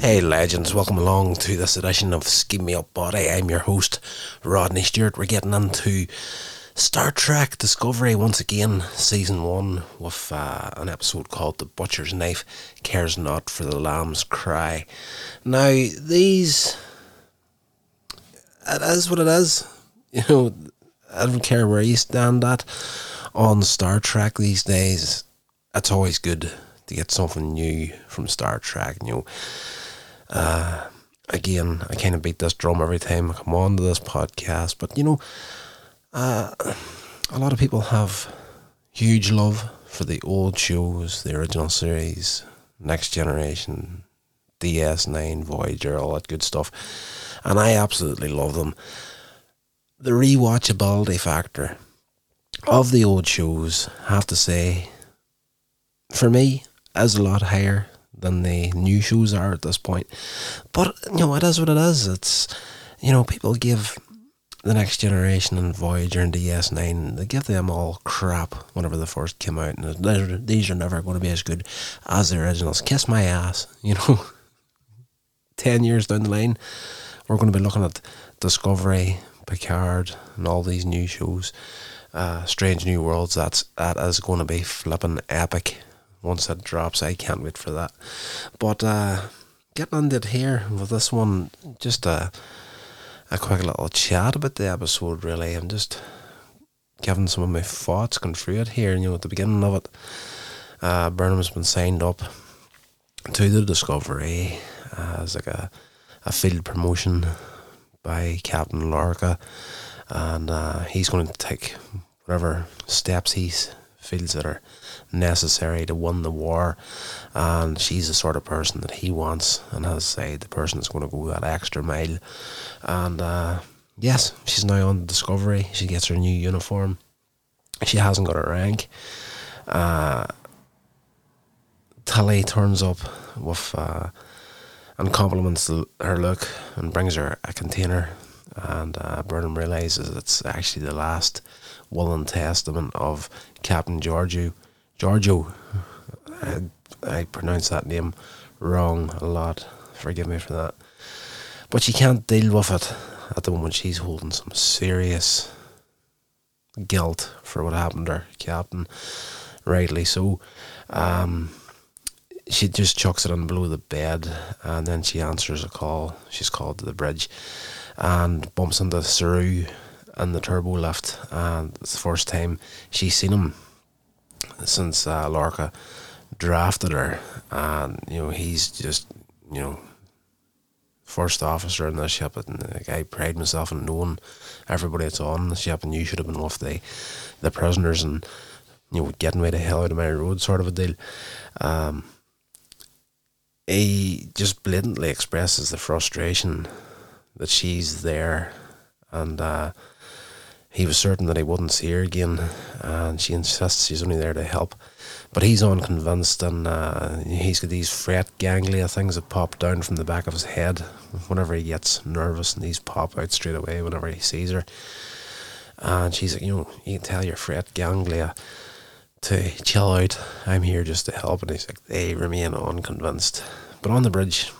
Hey legends, welcome along to this edition of Scheme Me Up Body. I'm your host, Rodney Stewart. We're getting into Star Trek Discovery once again, season one, with uh, an episode called The Butcher's Knife Cares Not for the Lamb's Cry. Now, these. It is what it is. You know, I don't care where you stand at on Star Trek these days. It's always good to get something new from Star Trek. You know, uh, again, I kind of beat this drum every time I come on to this podcast, but you know, uh, a lot of people have huge love for the old shows, the original series, Next Generation, DS9, Voyager, all that good stuff, and I absolutely love them. The rewatchability factor of the old shows, I have to say, for me, is a lot higher than the new shows are at this point. But you know, it is what it is. It's you know, people give the next generation and Voyager and DS9, they give them all crap whenever they first came out, and these are never going to be as good as the originals. Kiss my ass, you know. Ten years down the line, we're going to be looking at Discovery, Picard, and all these new shows. Uh, Strange New Worlds. That's that is going to be flipping epic once it drops. I can't wait for that. But uh, getting on it here with this one, just a a quick little chat about the episode. Really, I'm just giving some of my thoughts, going through it here. You know, at the beginning of it, uh, Burnham's been signed up to the Discovery as like a a field promotion by Captain Lorca, and uh, he's going to take whatever steps he feels that are necessary to win the war. And she's the sort of person that he wants, and has said the person that's going to go that extra mile. And uh, yes, she's now on Discovery. She gets her new uniform. She hasn't got her rank. Uh, Tilly turns up with uh, and compliments her look and brings her a container. And uh, Burnham realizes it's actually the last will and testament of Captain Georgiou. Giorgio, I, I pronounce that name wrong a lot. Forgive me for that. But she can't deal with it at the moment. She's holding some serious guilt for what happened to her, Captain. Rightly so. Um, she just chucks it on below the bed and then she answers a call. She's called to the bridge and bumps into Saru and the turbo lift. And it's the first time she's seen him since uh, Lorca drafted her. And, you know, he's just, you know, first officer in the ship. And like, I pride myself in knowing everybody that's on the ship. And you should have been off the, the prisoners and, you know, getting me the hell out of my road sort of a deal. Um, he just blatantly expresses the frustration that she's there and uh, he was certain that he wouldn't see her again and she insists she's only there to help but he's unconvinced and uh, he's got these fret ganglia things that pop down from the back of his head whenever he gets nervous and these pop out straight away whenever he sees her and she's like you know you can tell your fret ganglia to chill out. I'm here just to help. And he's like, they remain unconvinced. But on the bridge,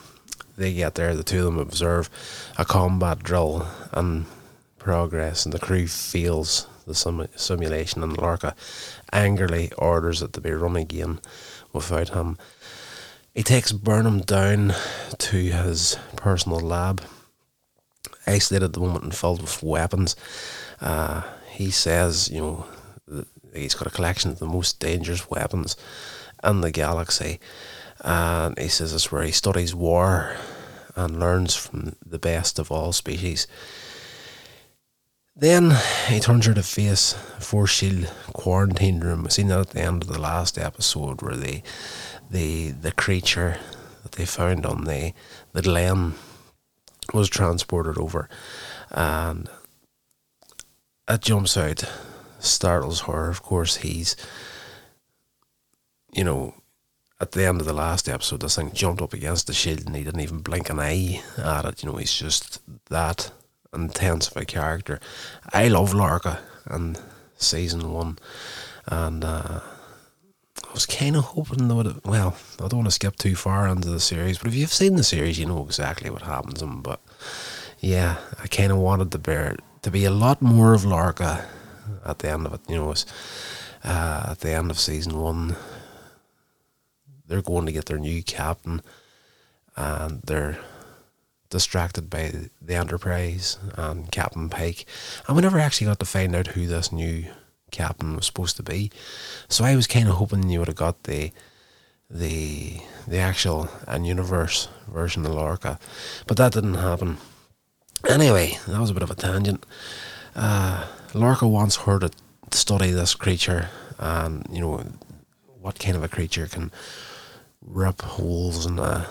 they get there. The two of them observe a combat drill and progress, and the crew feels the sim- simulation. And Lorca angrily orders it to be run again without him. He takes Burnham down to his personal lab, isolated at the moment and filled with weapons. Uh, he says, you know, he's got a collection of the most dangerous weapons in the galaxy. And he says it's where he studies war and learns from the best of all species. Then he turns her to face Four Shield quarantine room. We seen that at the end of the last episode where the the the creature that they found on the the Glenn was transported over and it jumps out startles her. Of course, he's, you know, at the end of the last episode, this thing jumped up against the shield and he didn't even blink an eye at it. You know, he's just that intense of a character. I love Lorca and season one, and uh, I was kind of hoping that. Well, I don't want to skip too far into the series, but if you've seen the series, you know exactly what happens him. But yeah, I kind of wanted the bear to be a lot more of Lorca at the end of it. You know, was, uh, at the end of season one, they're going to get their new captain, and they're distracted by the Enterprise and Captain Pike, and we never actually got to find out who this new captain was supposed to be. So I was kind of hoping you would have got the the the actual and universe version of Lorca, but that didn't happen. Anyway, that was a bit of a tangent. Uh, Lorca wants her to study this creature, and you know what kind of a creature can rip holes in a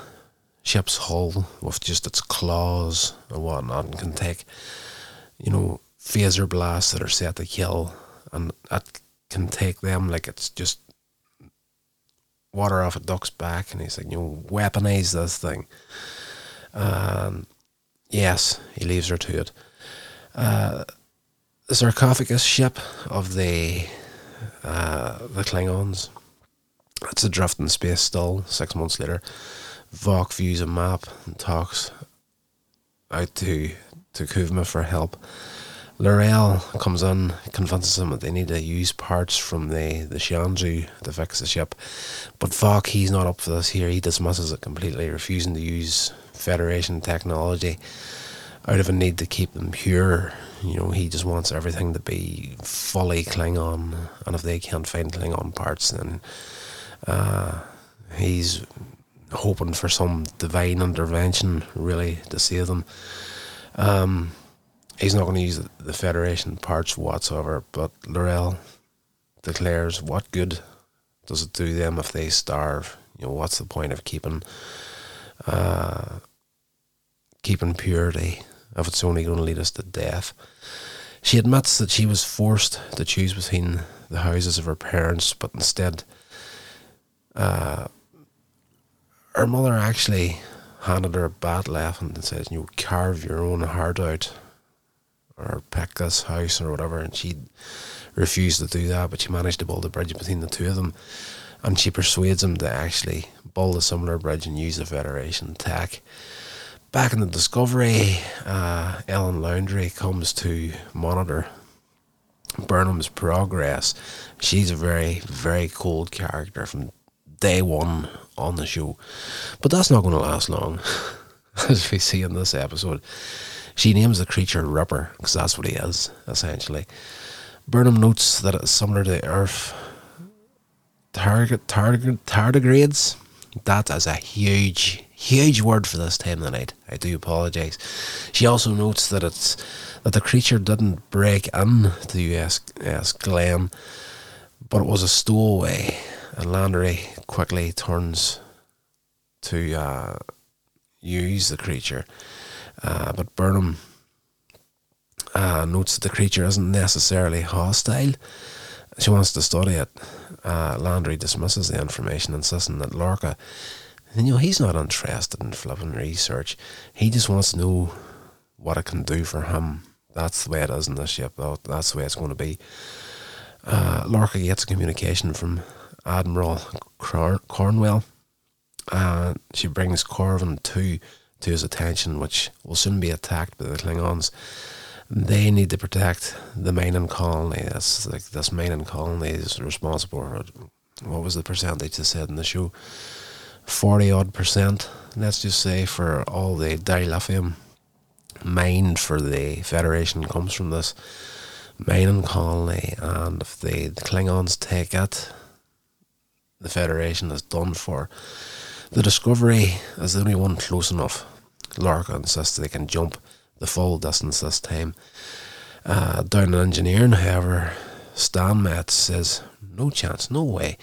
ship's hull with just its claws and whatnot, and can take you know phaser blasts that are set to kill and that can take them like it's just water off a duck's back. And he's like, you know, weaponize this thing. And yes, he leaves her to it. Uh, the sarcophagus ship of the uh, the Klingons. It's adrift in space still. Six months later, Voq views a map and talks out to to Kuvma for help. L'Rell comes in, convinces them that they need to use parts from the, the Shenzhou to fix the ship. But Voq, he's not up for this here. He dismisses it completely, refusing to use Federation technology out of a need to keep them pure. You know, he just wants everything to be fully Klingon. And if they can't find Klingon parts, then uh, he's hoping for some divine intervention, really, to save them. Um, he's not going to use the Federation parts whatsoever. But L'Rell declares, "What good does it do them if they starve? You know, what's the point of keeping uh, keeping purity if it's only going to lead us to death?" She admits that she was forced to choose between the houses of her parents, but instead, uh, her mother actually handed her a bat left and says, "You carve your own heart out." or pick this house or whatever, and she refused to do that, but she managed to build a bridge between the two of them, and she persuades him to actually build a similar bridge and use the Federation tech. Back in the Discovery, uh, Ellen Landry comes to monitor Burnham's progress. She's a very, very cold character from day one on the show, but that's not going to last long, as we see in this episode. She names the creature Ripper because that's what he is, essentially. Burnham notes that it's similar to Earth target target tardigrades. That is a huge, huge word for this time of the night. I do apologise. She also notes that it's that the creature didn't break in to the USS Glenn, but it was a stowaway. And Landry quickly turns to uh, use the creature uh, but Burnham uh, notes that the creature isn't necessarily hostile. She wants to study it. Uh, Landry dismisses the information, insisting that Lorca, you know, he's not interested in flipping research. He just wants to know what it can do for him. That's the way it is in this ship. That's the way it's going to be. Uh, Lorca gets communication from Admiral Cornwell. Uh, she brings Corvan to to his attention, which will soon be attacked by the Klingons. They need to protect the mining colony. That's like this mining colony is responsible for what was the percentage they said in the show? Forty odd percent, let's just say, for all the dilithium mined for the Federation comes from this mining colony, and if the, the Klingons take it, the Federation is done for. The Discovery is the only one close enough. Lorca insists they can jump the full distance this time. Uh, down in engineering, however, Stamets says, no chance, no way.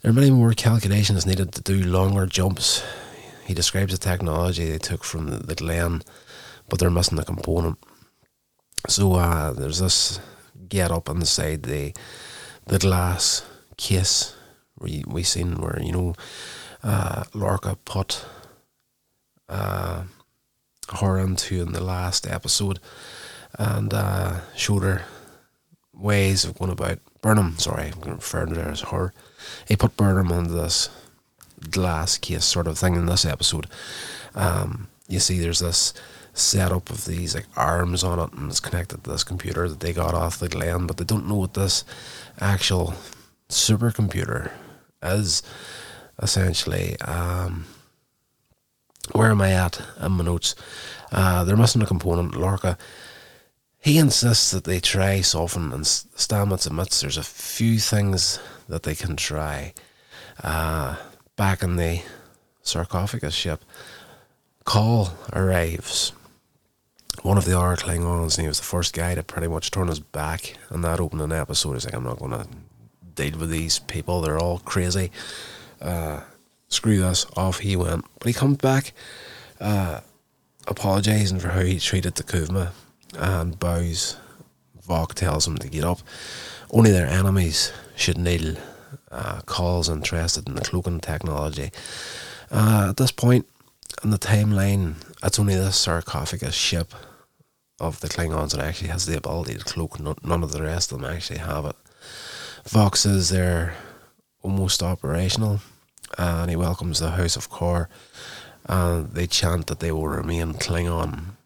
There are many more calculations needed to do longer jumps. He describes the technology they took from the, Glenn, but they're missing a component. So uh, there's this get up inside the the glass case we we seen where you know uh, Lorca put uh, her into in the last episode and uh, showed her ways of going about Burnham. Sorry, I'm referring to her as her. He put Burnham into this glass case sort of thing in this episode. Um, you see, there's this setup of these like arms on it, and it's connected to this computer that they got off the Glenn, but they don't know what this actual supercomputer is. Essentially, um, where am I at in my notes? Uh, they're missing a component. Lorca, he insists that they try something, and Stamets admits there's a few things that they can try. Uh, back in the sarcophagus ship, Kol arrives. One of the other Klingons, and he was the first guy to pretty much turn his back on that opening episode. He's like, I'm not going to deal with these people. They're all crazy. Uh, screw this. Off he went. But he comes back, uh, apologising for how he treated the Kuvma, and bows. Voq tells him to get up. Only their enemies should kneel. Uh, Kol's interested in the cloaking technology. Uh, at this point, in the timeline, it's only this sarcophagus ship of the Klingons that actually has the ability to cloak. None of the rest of them actually have it. Says they're almost operational, and he welcomes the House of Kor, and they chant that they will remain Klingon.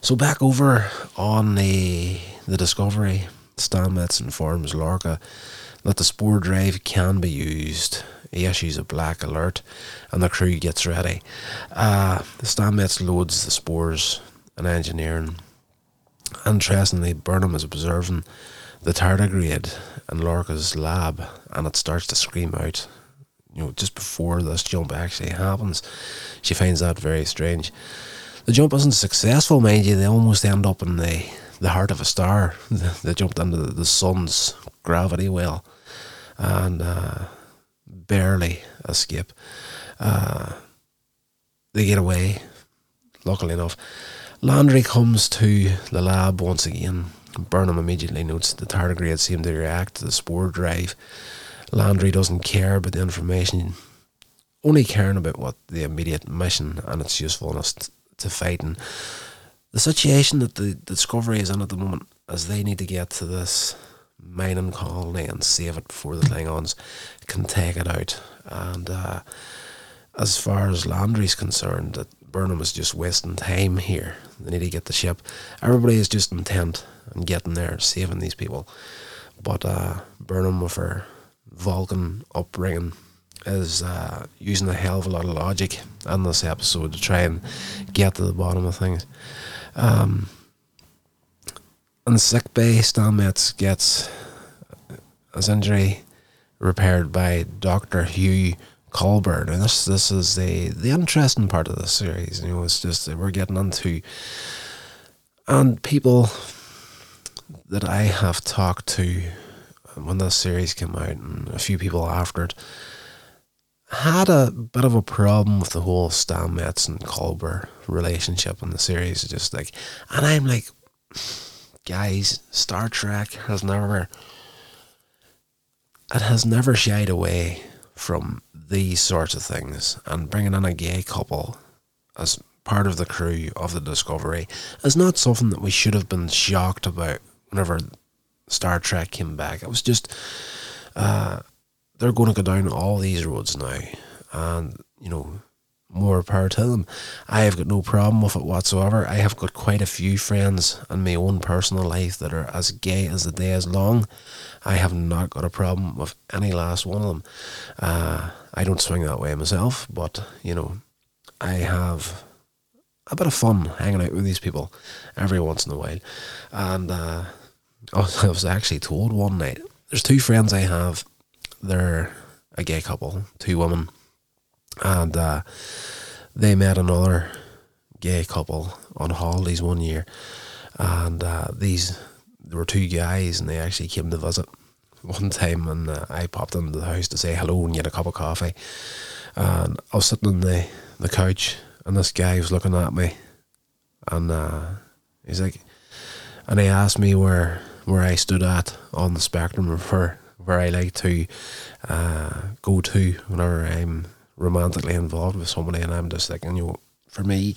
So back over on the the Discovery, Stamets informs Lorca that the spore drive can be used he issues a black alert, and the crew gets ready. Uh, the Stamets loads the spores and engineering. Interestingly, Burnham is observing the tardigrade in Lorca's lab, and it starts to scream out. You know, just before this jump actually happens, she finds that very strange. The jump isn't successful, mind you. They almost end up in the the heart of a star. they jumped into the, the sun's gravity well, and uh, barely escape. Uh, they get away, luckily enough. Landry comes to the lab once again. Burnham immediately notes the tardigrade seem to react to the spore drive. Landry doesn't care about the information, only caring about what the immediate mission and its usefulness to fighting. The situation that the Discovery is in at the moment, as they need to get to this mining colony and save it before the Klingons can take it out. And uh, as far as Landry's concerned, that Burnham is just wasting time here. They need to get the ship. Everybody is just intent on getting there, saving these people. But uh, Burnham, with her Vulcan upbringing, is uh, using a hell of a lot of logic in this episode to try and get to the bottom of things. Um, in sick bay, Stamets gets his injury repaired by Doctor Hugh Culber. And this this is the the interesting part of the series. You know, it's just that we're getting into and people that I have talked to when this series came out and a few people after it had a bit of a problem with the whole Stamets and Culber relationship in the series. Just like, and I'm like, guys, Star Trek has never it has never shied away from these sorts of things, and bringing in a gay couple as part of the crew of the Discovery is not something that we should have been shocked about whenever Star Trek came back. It was just uh, they're going to go down all these roads now, and you know more power to them. I have got no problem with it whatsoever. I have got quite a few friends in my own personal life that are as gay as the day is long. I have not got a problem with any last one of them. Uh, I don't swing that way myself, but you know, I have a bit of fun hanging out with these people every once in a while. And uh, I was actually told one night there's two friends I have. They're a gay couple, two women and uh, they met another gay couple on holidays one year, and uh, these there were two guys, and they actually came to visit one time, and uh, I popped into the house to say hello and get a cup of coffee, and I was sitting on the the couch, and this guy was looking at me, and uh, he's like, and he asked me where where I stood at on the spectrum for where I like to uh, go to whenever I'm romantically involved with somebody, and I'm just thinking, you know, for me,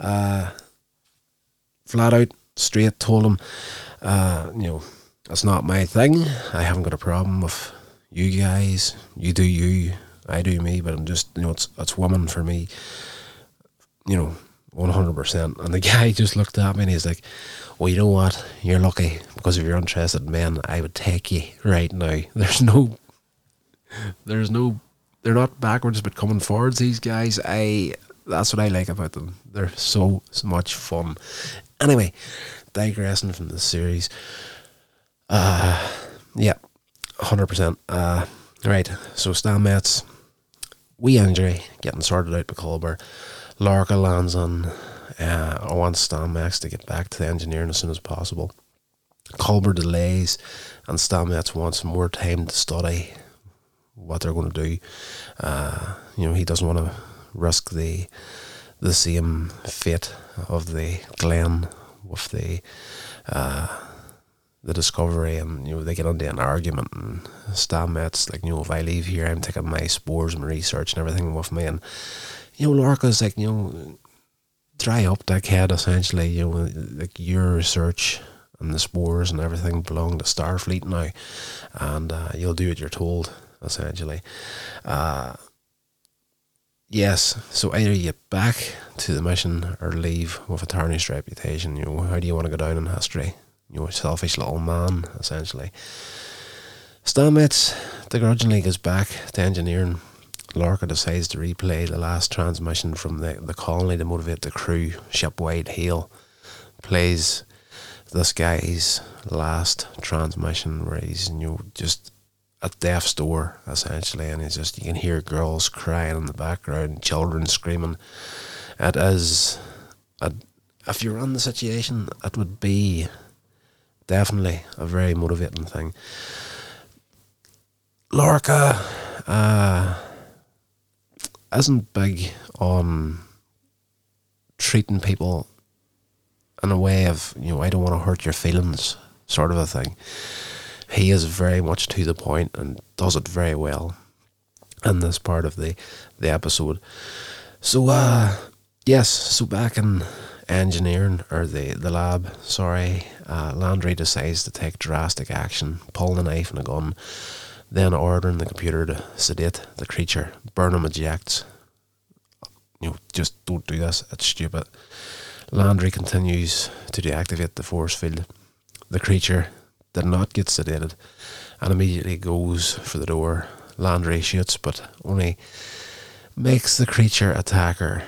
uh, flat out, straight, told him, uh, you know, That's not my thing. I haven't got a problem with you guys. You do you. I do me. But I'm just you know it's it's woman for me. You know, one hundred percent. And the guy just looked at me and he's like, "Well, you know what? You're lucky because if you're interested in men, I would take you right now. There's no, there's no, they're not backwards but coming forwards. These guys, I that's what I like about them. They're so, so much fun. Anyway, digressing from the series. Uh, yeah, hundred percent. Uh, right. So Stamets, we injury getting sorted out by Culber. Lorca lands on. Uh, I want Stamets to get back to the engineering as soon as possible. Culber delays, and Stamets wants more time to study what they're going to do. Uh, you know, he doesn't want to risk the the same fate of the Glenn with the uh, the discovery, and you know they get into an argument, and Stamets like, you know, if I leave here, I'm taking my spores and research and everything with me, and you know, Lorca's like, you know, dry up, dickhead. Essentially, you know, like your research and the spores and everything belong to Starfleet now, and uh, you'll do what you're told. Essentially, uh, yes. So either you back to the mission or leave with a tarnished reputation. You know, how do you want to go down in history? You're a selfish little man, essentially. Stamets begrudgingly goes back to engineering. Lorca decides to replay the last transmission from the, the colony to motivate the crew. Shipwide Hail plays this guy's last transmission where he's you know just at death's door essentially, and it's just you can hear girls crying in the background, children screaming. It is, a, if you're in the situation, it would be definitely a very motivating thing. Lorca uh, isn't big on treating people in a way of, you know, I don't want to hurt your feelings sort of a thing. He is very much to the point and does it very well in this part of the, the episode. So, uh, yes, so back in engineering, or the, the lab, sorry, uh, Landry decides to take drastic action, pulling a knife and a gun, then ordering the computer to sedate the creature. Burnham ejects. You know, just don't do this, it's stupid. Landry continues to deactivate the force field. The creature did not get sedated and immediately goes for the door. Landry shoots, but only makes the creature attack her.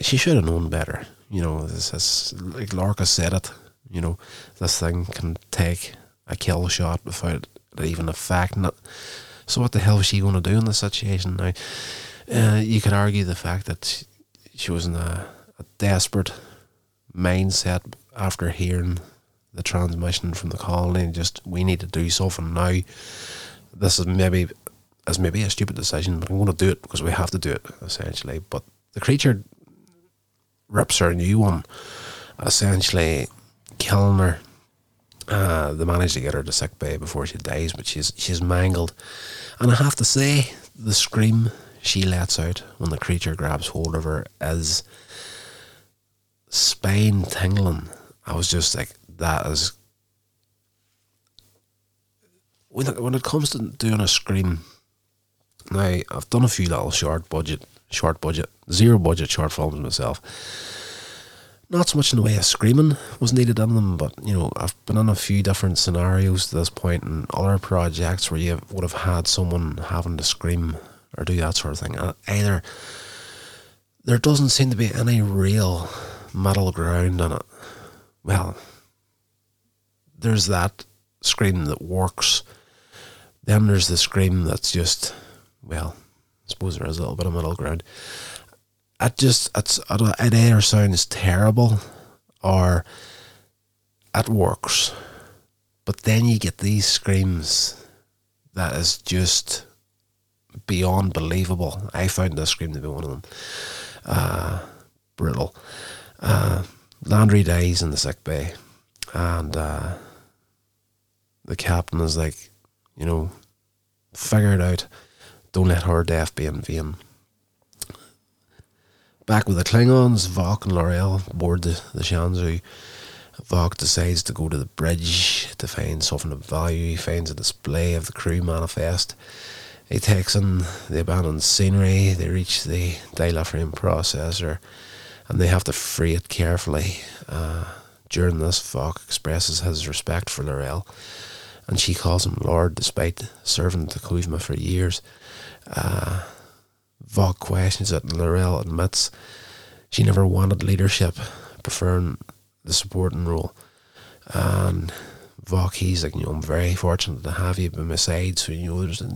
She should have known better. You know, this is like Lorca said it. You know, this thing can take a kill shot without even affecting it. So what the hell was she going to do in this situation now? Uh, you could argue the fact that she was in a, a desperate mindset after hearing the transmission from the colony and just we need to do something now. This is maybe as maybe a stupid decision, but I'm going to do it because we have to do it essentially. But the creature rips her a new one, essentially killing her. Uh, they manage to get her to sick bay before she dies, but she's she's mangled. And I have to say, the scream she lets out when the creature grabs hold of her is spine tingling. I was just like, that is. When it, when it comes to doing a scream, now I've done a few little short budget, short budget, zero budget short films myself. Not so much in the way of screaming was needed in them, but you know I've been in a few different scenarios to this point in other projects where you would have had someone having to scream or do that sort of thing. And either there doesn't seem to be any real middle ground in it. Well, there's that scream that works. Then there's the scream that's just, well, I suppose there is a little bit of middle ground. It just, it's, it either sounds terrible or it works. But then you get these screams that is just beyond believable. I found this scream to be one of them. Uh, brutal. Uh, Landry dies in the sick bay, and uh, the captain is like, you know, figure it out. Don't let her death be in vain. Back with the Klingons, Voq and L'Rell board the, the Shenzhou. Voq decides to go to the bridge to find something of value. He finds a display of the crew manifest. He takes in the abandoned scenery. They reach the dilithium processor and they have to free it carefully. Uh, during this, Voq expresses his respect for L'Rell and she calls him Lord despite serving the Kuvma for years. Uh, Voq questions and L'Rell admits she never wanted leadership, preferring the supporting role. And Voq, he's like, you know, I'm very fortunate to have you by my side. So, you know, there's a,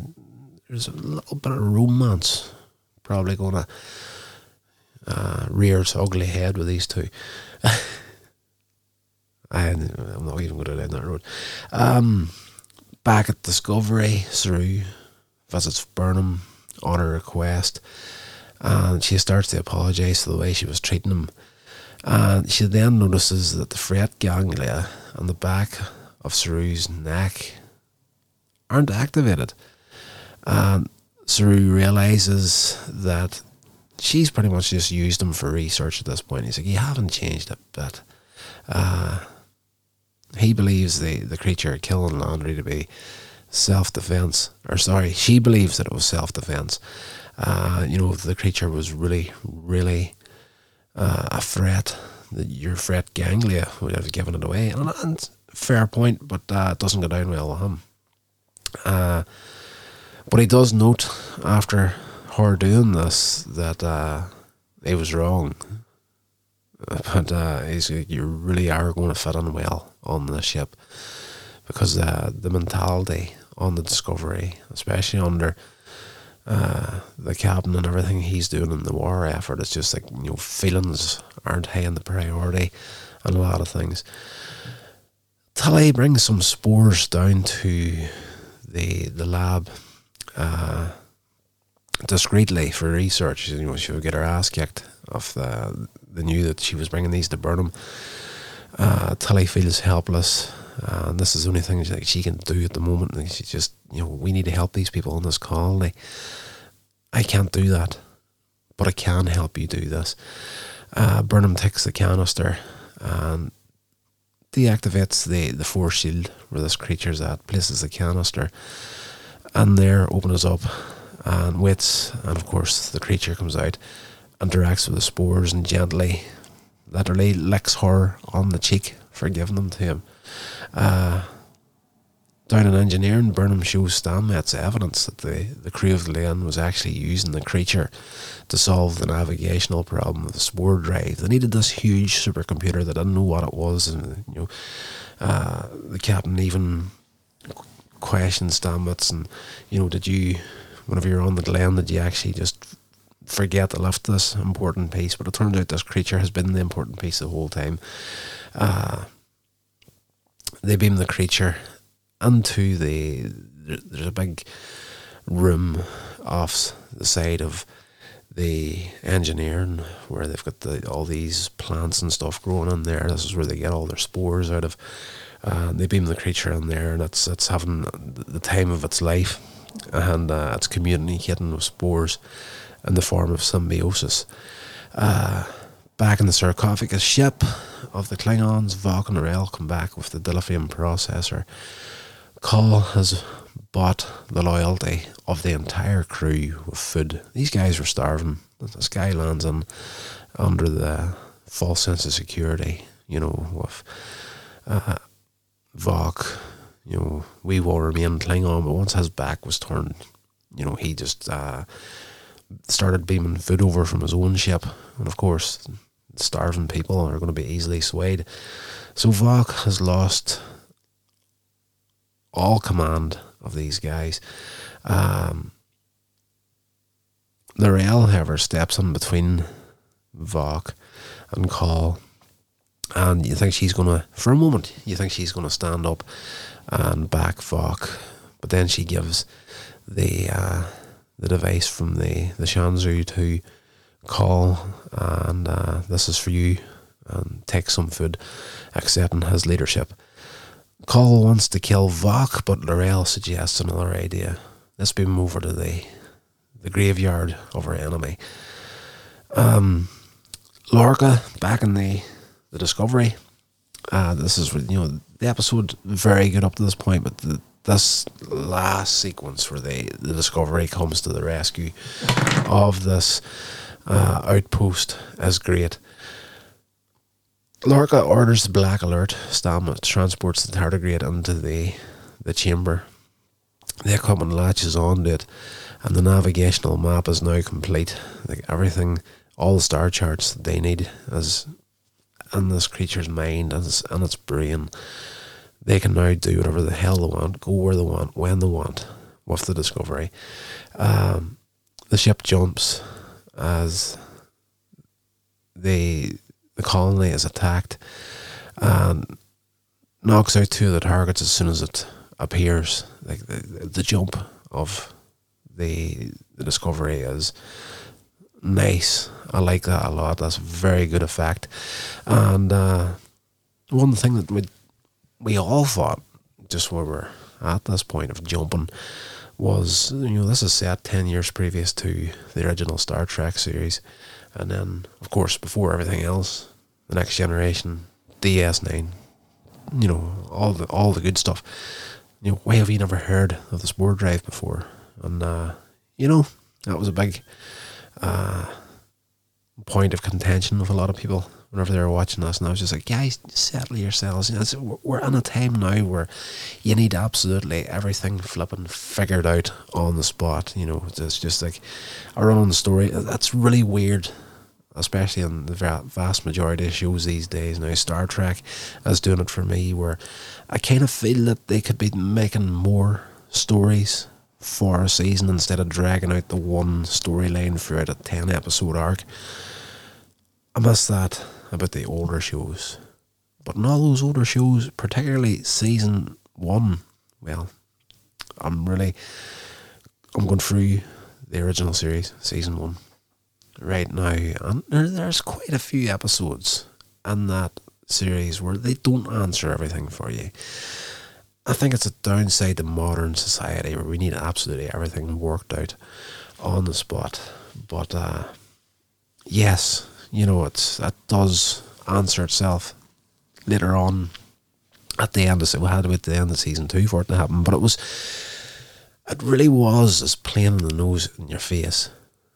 there's a little bit of romance probably going to uh, rear its ugly head with these two. I, I'm not even going to down that road. Um, back at Discovery, Saru visits Burnham on her request and she starts to apologise for the way she was treating him. And she then notices that the fret ganglia on the back of Saru's neck aren't activated. And Saru realizes that she's pretty much just used him for research at this point. He's like, You haven't changed a bit. Uh, he believes the, the creature killing Landry to be self defense. Or, sorry, she believes that it was self defense. Uh, you know, the creature was really, really uh, a threat, your fret ganglia would have given it away. And, and fair point, but uh, it doesn't go down well with him. Uh, but he does note after her doing this that uh, he was wrong. But uh, he's you really are going to fit in well on the ship because uh, the mentality on the Discovery, especially under uh, the captain and everything he's doing in the war effort, it's just like you know feelings aren't high in the priority, and a lot of things. Tilly brings some spores down to the the lab uh, discreetly for research. You know, she would get her ass kicked of the they knew that she was bringing these to Burnham. Uh, Tilly feels helpless, uh, and this is the only thing she, she can do at the moment. And she just, you know, we need to help these people on this colony. I can't do that, but I can help you do this. Uh, Burnham takes the canister and deactivates the, the force shield where this creature's at, places the canister, and there opens up and waits. And of course, the creature comes out, interacts with the spores, and gently, literally licks her on the cheek for giving them to him. Uh, down in engineering, Burnham shows Stamets evidence that the, the crew of the Lane was actually using the creature to solve the navigational problem of the spore drive. They needed this huge supercomputer. They didn't know what it was, and you know, uh, the captain even questioned Stamets, and you know, did you, whenever you're on the Glenn, did you actually just forget to left this important piece? But it turns out this creature has been the important piece the whole time. Uh, they beam the creature into the there's a big room off the side of the engineering where they've got the, all these plants and stuff growing in there. This is where they get all their spores out of. Uh, they beam the creature in there, and it's it's having the time of its life, and uh, it's communicating with spores in the form of symbiosis. Uh, back in the sarcophagus ship of the Klingons, Voq and L'Rell come back with the dilithium processor Kol has bought the loyalty of the entire crew with food. These guys were starving. This guy lands in under the false sense of security, you know, with uh, you know, we will remain Klingon, but once his back was turned, you know, he just uh, started beaming food over from his own ship. And of course, starving people are going to be easily swayed. So Voq has lost all command of these guys. Um, L'Rell, however, steps in between Voq and Kol. And you think she's going to, for a moment, you think she's going to stand up and back Voq. But then she gives the uh, the device from the, the Shenzhou to Kol, and uh, this is for you, and take some food, accepting his leadership. Kol wants to kill Voq, but L'Rell suggests another idea. Let's beam him over to the the graveyard of our enemy. Um, Lorca, back in the, the Discovery, Uh, this is you know the episode very good up to this point, but the, this last sequence where they the Discovery comes to the rescue of this uh, outpost is great. Lorca orders the Black Alert. Stamets transports the tardigrade into the the chamber. The equipment latches onto it, and the navigational map is now complete. Like everything, all the star charts that they need is in this creature's mind and its, and its brain. They can now do whatever the hell they want, go where they want, when they want, with the Discovery. Um, the ship jumps as the the colony is attacked and knocks out two of the targets as soon as it appears. Like the, the jump of the the discovery is nice. I like that a lot. That's a very good effect. And uh, one thing that we we all thought just where we're at this point of jumping was you know this is set ten years previous to the original Star Trek series, and then of course before everything else, the Next Generation, DS Nine, you know all the all the good stuff. You know why have you never heard of this Spore Drive before? And uh, you know that was a big uh, point of contention with a lot of people whenever they were watching us, and I was just like, guys, settle yourselves. You know, we're in a time now where you need absolutely everything flipping figured out on the spot. You know, it's just like a run on the story. That's really weird, especially in the vast majority of shows these days. Now, Star Trek is doing it for me, where I kind of feel that they could be making more stories for a season instead of dragging out the one storyline throughout a 10 episode arc. I miss that about the older shows. But in all those older shows, particularly season one, well, I'm really I'm going through the original series, season one, right now, and there's quite a few episodes in that series where they don't answer everything for you. I think it's a downside to modern society where we need absolutely everything worked out on the spot. But uh, yes, you know, it's that does answer itself later on at the end of we had to wait to the end of season two for it to happen. But it was it really was as plain in the nose in your face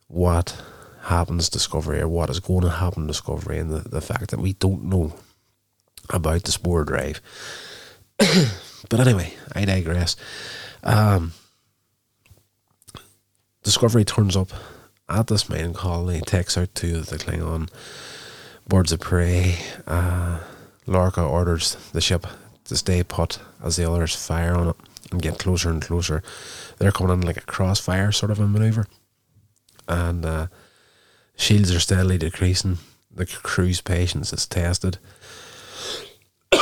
what happens Discovery or what is going to happen Discovery and the, the fact that we don't know about the spore drive. but anyway, I digress. Um, Discovery turns up at this main colony, takes out two of the Klingon birds of prey. Uh, Lorca orders the ship to stay put as the others fire on it and get closer and closer. They're coming in like a crossfire sort of a maneuver. And uh, shields are steadily decreasing. The crew's patience is tested.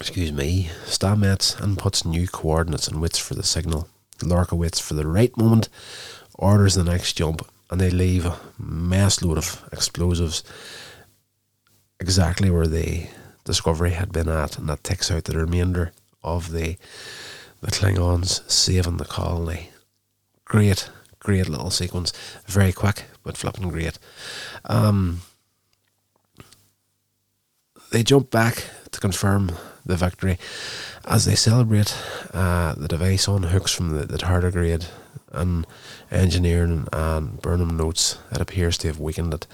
Excuse me. Stamets and puts new coordinates and waits for the signal. Lorca waits for the right moment, orders the next jump, and they leave a mass load of explosives exactly where the Discovery had been at, and that takes out the remainder of the the Klingons saving the colony. Great, great little sequence. Very quick, but flipping great. Um, they jump back to confirm the victory as they celebrate. Uh, the device unhooks from the, the tardigrade and engineering and Burnham notes it appears to have weakened it.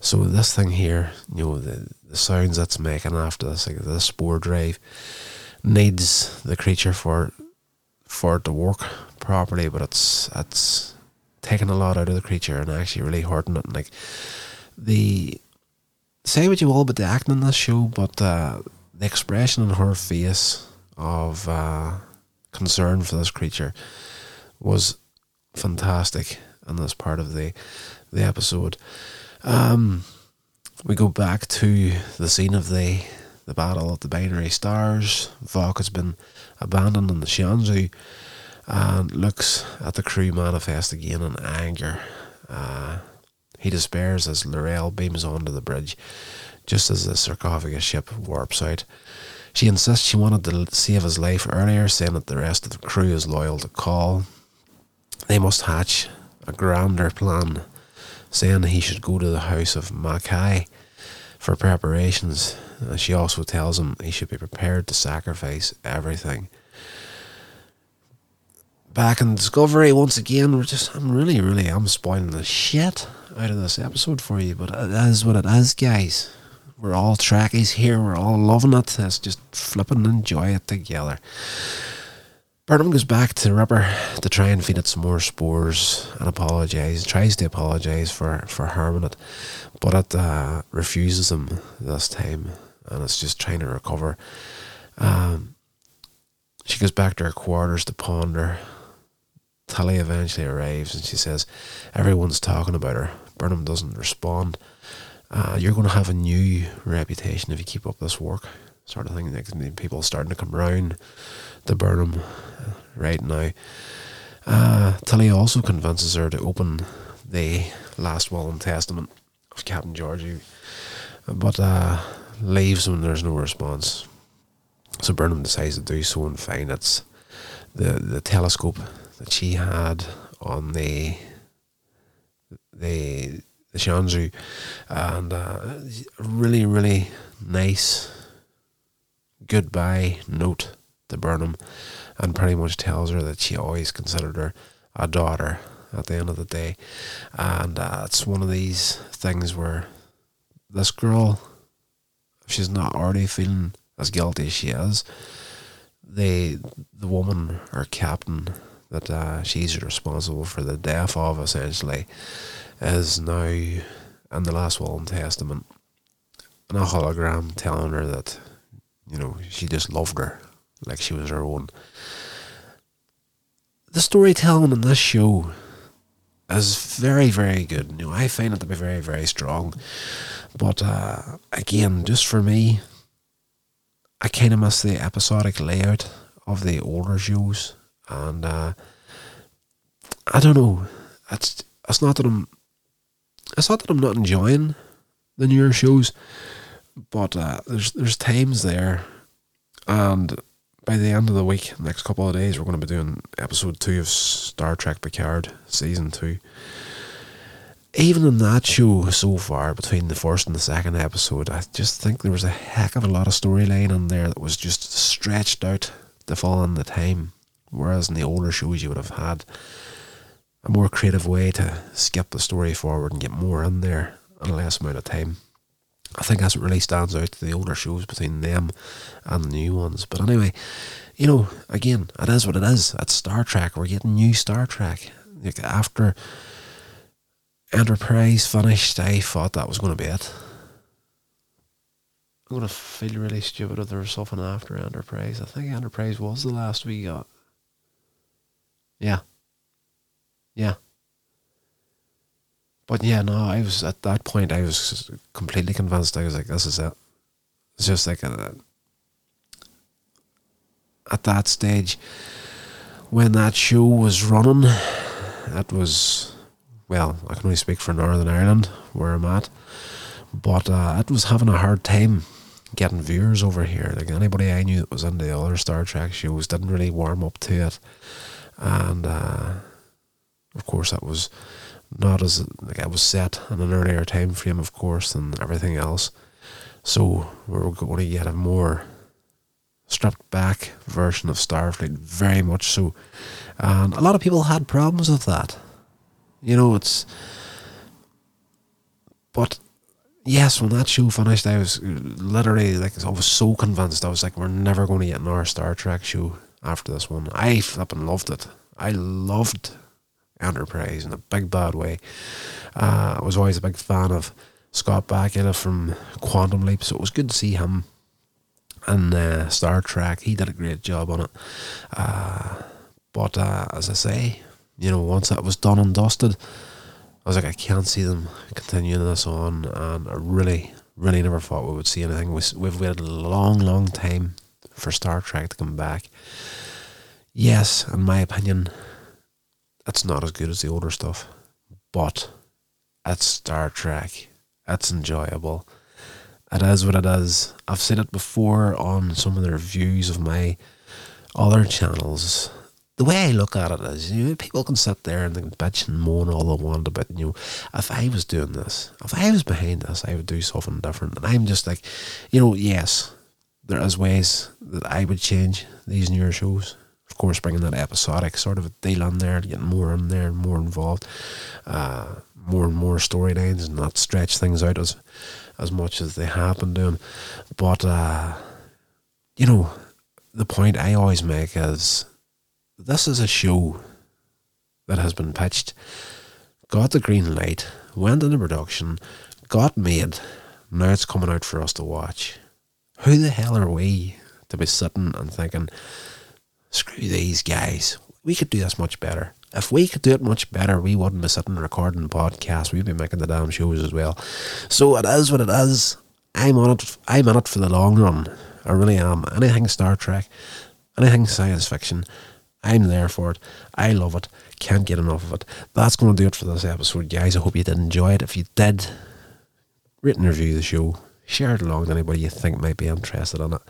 So this thing here, you know, the, the sounds that's making after this, like the spore drive, needs the creature for for it to work properly, but it's it's taking a lot out of the creature and actually really hurting it. And like the say what you will about the acting in this show, but uh, the expression on her face of uh, concern for this creature was fantastic and that's part of the the episode. Um, we go back to the scene of the the battle of the binary stars. Voq has been abandoned in the Shenzhou and looks at the crew manifest again in anger. Uh, he despairs as L'Rell beams onto the bridge just as the sarcophagus ship warps out. She insists she wanted to save his life earlier, saying that the rest of the crew is loyal to Kol. They must hatch a grander plan, saying he should go to the house of Mokai for preparations. Uh, she also tells him he should be prepared to sacrifice everything. Back in Discovery, once again, we're just, I'm really, really, I'm spoiling the shit out of this episode for you, but it is what it is, guys. We're all trackies here, we're all loving it. Let's just flip and enjoy it together. Burnham goes back to Ripper to try and feed it some more spores and apologise. Tries to apologise for, for harming it, but it uh, refuses him this time and it's just trying to recover. Um, she goes back to her quarters to ponder. Tilly eventually arrives and she says, Everyone's talking about her. Burnham doesn't respond. Uh, you're going to have a new reputation if you keep up this work, sort of thing. Like people starting to come round to Burnham right now. Uh, Tilly also convinces her to open the last will and testament of Captain Georgiou, but uh, leaves when there's no response. So Burnham decides to do so and find it's the the telescope that she had on the the the Shenzhou, and uh, really really nice goodbye note to Burnham and pretty much tells her that she always considered her a daughter at the end of the day. And uh, it's one of these things where this girl, if she's not already feeling as guilty as she is, the the woman or captain that uh, she's responsible for the death of essentially is now in the last will and testament in a hologram telling her that you know she just loved her like she was her own. The storytelling in this show is very, very good. You know, I find it to be very, very strong. But uh, again, just for me, I kind of miss the episodic layout of the older shows, and uh, I don't know. It's it's not that I'm it's not that I'm not enjoying the newer shows, but uh, there's there's times there, and by the end of the week, next couple of days, we're going to be doing episode two of Star Trek Picard season two. Even in that show so far, between the first and the second episode, I just think there was a heck of a lot of storyline in there that was just stretched out to fall in the time. Whereas in the older shows, you would have had a more creative way to skip the story forward and get more in there in a less amount of time. I think that's what really stands out to the older shows between them and the new ones. But anyway, you know, again, it is what it is. It's Star Trek. We're getting new Star Trek. Like after Enterprise finished, I thought that was going to be it. I'm going to feel really stupid if there was something after Enterprise. I think Enterprise was the last we got. Yeah. Yeah. But yeah, no, I was at that point. I was completely convinced. I was like, "This is it." It's just like a, at that stage when that show was running. It was well, I can only speak for Northern Ireland where I'm at, but uh, it was having a hard time getting viewers over here. Like anybody I knew that was into the other Star Trek shows didn't really warm up to it, and uh, of course that was not as like I was set in an earlier time frame, of course, than everything else. So we're going to get a more stripped back version of Starfleet, very much so. And a lot of people had problems with that. You know, it's. But yes, when that show finished, I was literally like, I was so convinced. I was like, we're never going to get another Star Trek show after this one. I flipping loved it. I loved Enterprise in a big bad way. Uh, I was always a big fan of Scott Bakula from Quantum Leap, so it was good to see him in uh, Star Trek. He did a great job on it. Uh, but uh, as I say, you know, once that was done and dusted, I was like, I can't see them continuing this on, and I really, really never thought we would see anything. We, we've waited a long, long time for Star Trek to come back. Yes, in my opinion, it's not as good as the older stuff, but it's Star Trek. It's enjoyable. It is what it is. I've seen it before on some of the reviews of my other channels, the way I look at it is, you know, people can sit there and they can bitch and moan all they want about, you know, if I was doing this, if I was behind this, I would do something different. And I'm just like, you know, yes, there is ways that I would change these newer shows. Of course, bringing that episodic sort of a deal on there, getting more in there and more involved, uh, more and more storylines, and not stretch things out as as much as they have been doing. But uh, you know, the point I always make is this is a show that has been pitched, got the green light, went into production, got made. Now it's coming out for us to watch. Who the hell are we to be sitting and thinking, screw these guys, we could do this much better? If we could do it much better, we wouldn't be sitting recording podcasts. We'd be making the damn shows as well. So it is what it is. I'm on it. I'm in it for the long run. I really am. Anything Star Trek, anything science fiction, I'm there for it. I love it. Can't get enough of it. That's going to do it for this episode, guys. I hope you did enjoy it. If you did, rate and review the show. Share it along to anybody you think might be interested in it.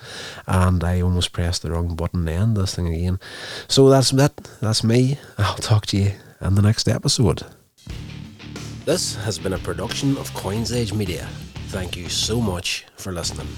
And I almost pressed the wrong button to end this thing again. So that's it. That's me. I'll talk to you in the next episode. This has been a production of Coins Age Media. Thank you so much for listening.